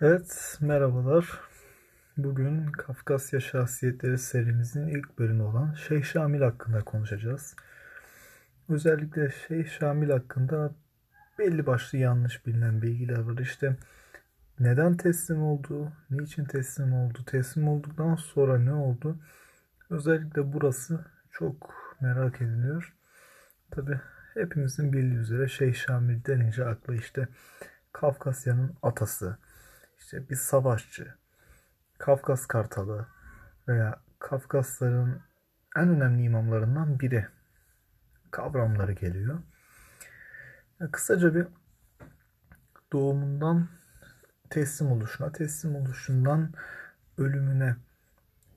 Evet, merhabalar. Bugün Kafkasya Şahsiyetleri serimizin ilk bölümü olan Şeyh Şamil hakkında konuşacağız. Özellikle Şeyh Şamil hakkında belli başlı yanlış bilinen bilgiler var. İşte neden teslim oldu, niçin teslim oldu, teslim olduktan sonra ne oldu? Özellikle burası çok merak ediliyor. Tabi hepimizin bildiği üzere Şeyh Şamil denince akla işte Kafkasya'nın atası, işte bir savaşçı, Kafkas Kartalı veya Kafkasların en önemli imamlarından biri kavramları geliyor. Kısaca bir doğumundan teslim oluşuna, teslim oluşundan ölümüne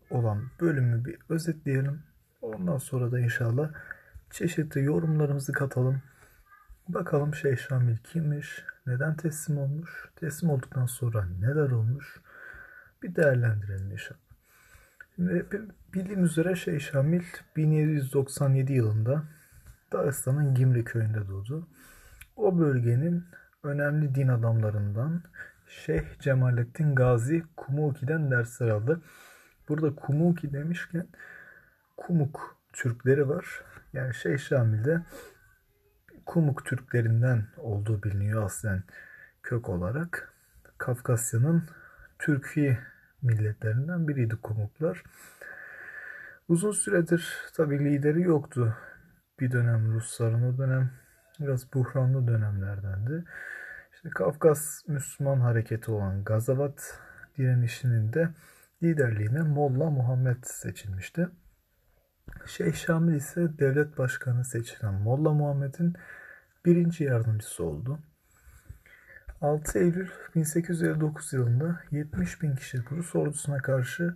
olan bölümü bir özetleyelim. Ondan sonra da inşallah çeşitli yorumlarımızı katalım. Bakalım Şeyh Şamil kimmiş, neden teslim olmuş, teslim olduktan sonra neler olmuş bir değerlendirelim inşallah. Şimdi bildiğim üzere Şeyh Şamil 1797 yılında Dağıstan'ın Gimri köyünde doğdu. O bölgenin önemli din adamlarından Şeyh Cemalettin Gazi Kumuki'den dersler aldı. Burada Kumuki demişken Kumuk Türkleri var. Yani Şeyh Şamil'de Kumuk Türklerinden olduğu biliniyor aslen kök olarak. Kafkasya'nın Türkiye milletlerinden biriydi Kumuklar. Uzun süredir tabi lideri yoktu. Bir dönem Rusların o dönem biraz buhranlı dönemlerdendi. İşte Kafkas Müslüman hareketi olan Gazavat direnişinin de liderliğine Molla Muhammed seçilmişti. Şeyh Şamil ise devlet başkanı seçilen Molla Muhammed'in birinci yardımcısı oldu. 6 Eylül 1859 yılında 70 bin kişilik Rus ordusuna karşı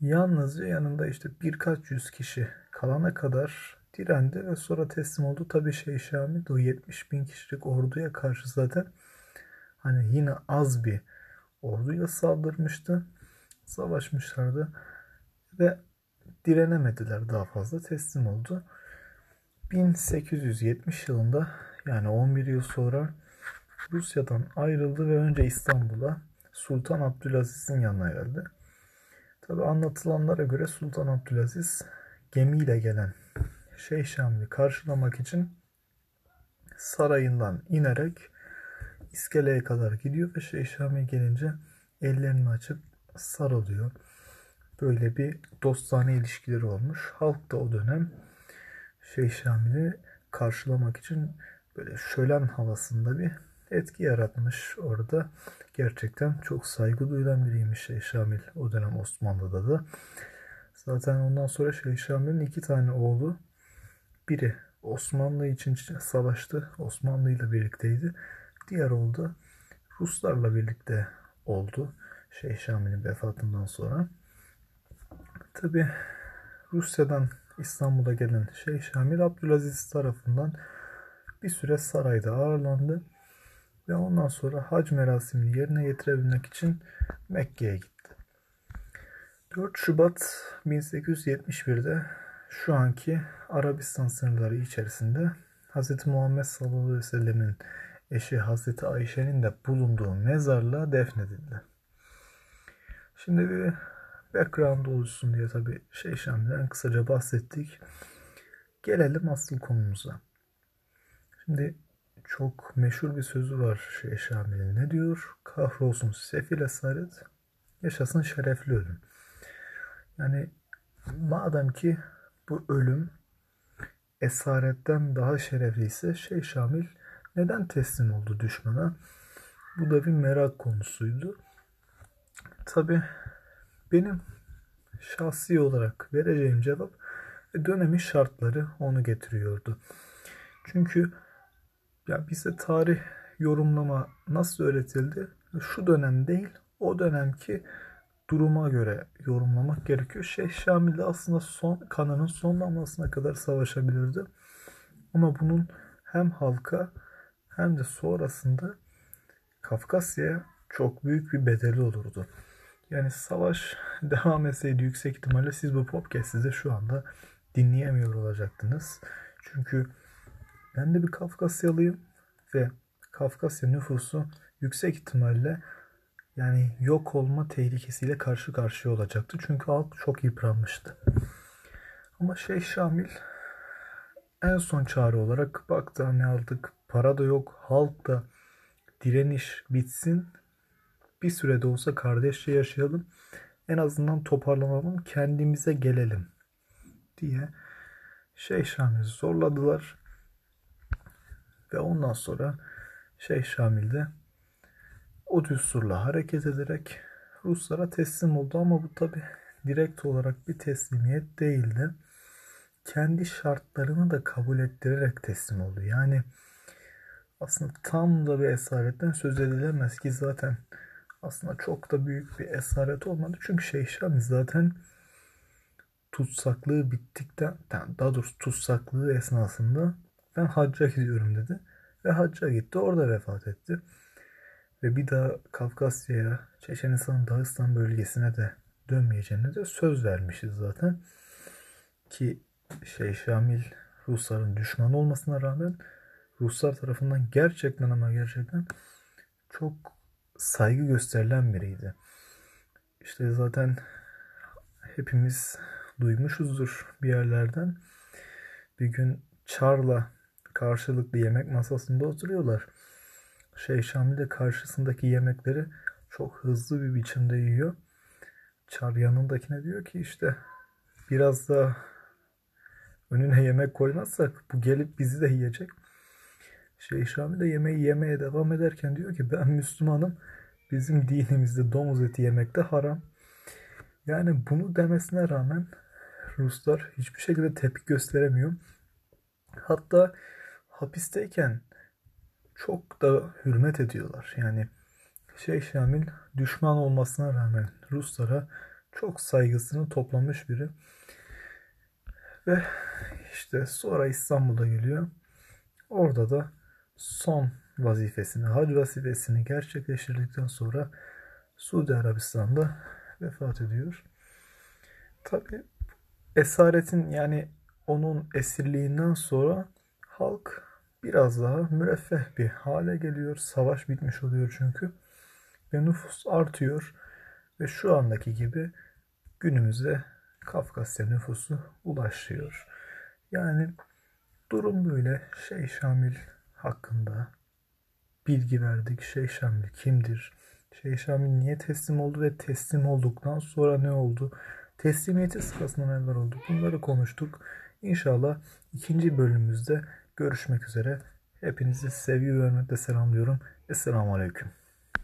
yalnızca yanında işte birkaç yüz kişi kalana kadar direndi ve sonra teslim oldu. Tabi Şeyh Şamil o 70 bin kişilik orduya karşı zaten hani yine az bir orduyla saldırmıştı. Savaşmışlardı ve direnemediler daha fazla teslim oldu. 1870 yılında yani 11 yıl sonra Rusya'dan ayrıldı ve önce İstanbul'a Sultan Abdülaziz'in yanına geldi. Tabi anlatılanlara göre Sultan Abdülaziz gemiyle gelen Şeyh Şamil'i karşılamak için sarayından inerek iskeleye kadar gidiyor ve Şeyh Şamil gelince ellerini açıp sarılıyor. Böyle bir dostane ilişkileri olmuş. Halk da o dönem Şeyh Şamil'i karşılamak için böyle şölen havasında bir etki yaratmış orada. Gerçekten çok saygı duyulan biriymiş Şeyh Şamil o dönem Osmanlı'da da. Zaten ondan sonra Şeyh Şamil'in iki tane oğlu biri Osmanlı için savaştı. Osmanlı ile birlikteydi. Diğer oğlu da Ruslarla birlikte oldu. Şeyh Şamil'in vefatından sonra. Tabi Rusya'dan İstanbul'a gelen Şeyh Şamil Abdülaziz tarafından bir süre sarayda ağırlandı ve ondan sonra hac merasimini yerine getirebilmek için Mekke'ye gitti. 4 Şubat 1871'de şu anki Arabistan sınırları içerisinde Hz. Muhammed sallallahu aleyhi ve sellemin eşi Hz. Ayşe'nin de bulunduğu mezarlığa defnedildi. Şimdi bir background oluşsun diye tabi şey Şamil'den kısaca bahsettik. Gelelim asıl konumuza. Şimdi çok meşhur bir sözü var şey Şamil'in. Ne diyor? Kahrolsun sefil esaret, yaşasın şerefli ölüm. Yani madem ki bu ölüm esaretten daha şerefliyse şey Şamil neden teslim oldu düşmana? Bu da bir merak konusuydu. Tabi benim şahsi olarak vereceğim cevap dönemin şartları onu getiriyordu. Çünkü ya bize tarih yorumlama nasıl öğretildi? Şu dönem değil, o dönemki duruma göre yorumlamak gerekiyor. Şeyh Şamil de aslında son kanının son damlasına kadar savaşabilirdi. Ama bunun hem halka hem de sonrasında Kafkasya'ya çok büyük bir bedeli olurdu. Yani savaş devam etseydi yüksek ihtimalle siz bu podcast'i de şu anda dinleyemiyor olacaktınız. Çünkü ben de bir Kafkasyalıyım ve Kafkasya nüfusu yüksek ihtimalle yani yok olma tehlikesiyle karşı karşıya olacaktı. Çünkü halk çok yıpranmıştı. Ama Şeyh Şamil en son çare olarak baktı ne aldık para da yok halk da direniş bitsin bir sürede olsa kardeşçe yaşayalım en azından toparlanalım kendimize gelelim diye Şeyh Şamil'i zorladılar ve ondan sonra Şeyh Şamil de o düsturla hareket ederek Ruslara teslim oldu ama bu tabi direkt olarak bir teslimiyet değildi. Kendi şartlarını da kabul ettirerek teslim oldu. Yani aslında tam da bir esaretten söz edilemez ki zaten aslında çok da büyük bir esaret olmadı. Çünkü Şeyh Şamil zaten tutsaklığı bittikten daha doğrusu tutsaklığı esnasında ben hacca gidiyorum dedi. Ve hacca gitti orada vefat etti. Ve bir daha Kafkasya'ya, Çeçenistan, Dağıstan bölgesine de dönmeyeceğine de söz vermişiz zaten. Ki şey Şamil Rusların düşman olmasına rağmen Ruslar tarafından gerçekten ama gerçekten çok saygı gösterilen biriydi. İşte zaten hepimiz duymuşuzdur bir yerlerden. Bir gün Çar'la karşılıklı yemek masasında oturuyorlar. Şey Şamil de karşısındaki yemekleri çok hızlı bir biçimde yiyor. Çar yanındakine diyor ki işte biraz da önüne yemek koymazsak bu gelip bizi de yiyecek. Şey Şamil de yemeği yemeye devam ederken diyor ki ben Müslümanım. Bizim dinimizde domuz eti yemekte haram. Yani bunu demesine rağmen Ruslar hiçbir şekilde tepki gösteremiyor. Hatta hapisteyken çok da hürmet ediyorlar. Yani Şeyh Şamil düşman olmasına rağmen Ruslara çok saygısını toplamış biri. Ve işte sonra İstanbul'a geliyor. Orada da son vazifesini, hac vazifesini gerçekleştirdikten sonra Suudi Arabistan'da vefat ediyor. Tabi esaretin yani onun esirliğinden sonra halk biraz daha müreffeh bir hale geliyor. Savaş bitmiş oluyor çünkü. Ve nüfus artıyor. Ve şu andaki gibi günümüze Kafkasya nüfusu ulaşıyor. Yani durum böyle. Şeyh Şamil hakkında bilgi verdik. Şeyh Şamil kimdir? Şeyh Şamil niye teslim oldu ve teslim olduktan sonra ne oldu? Teslimiyeti sırasında neler oldu? Bunları konuştuk. İnşallah ikinci bölümümüzde görüşmek üzere. Hepinizi sevgi ve hürmetle selamlıyorum. Esselamu Aleyküm.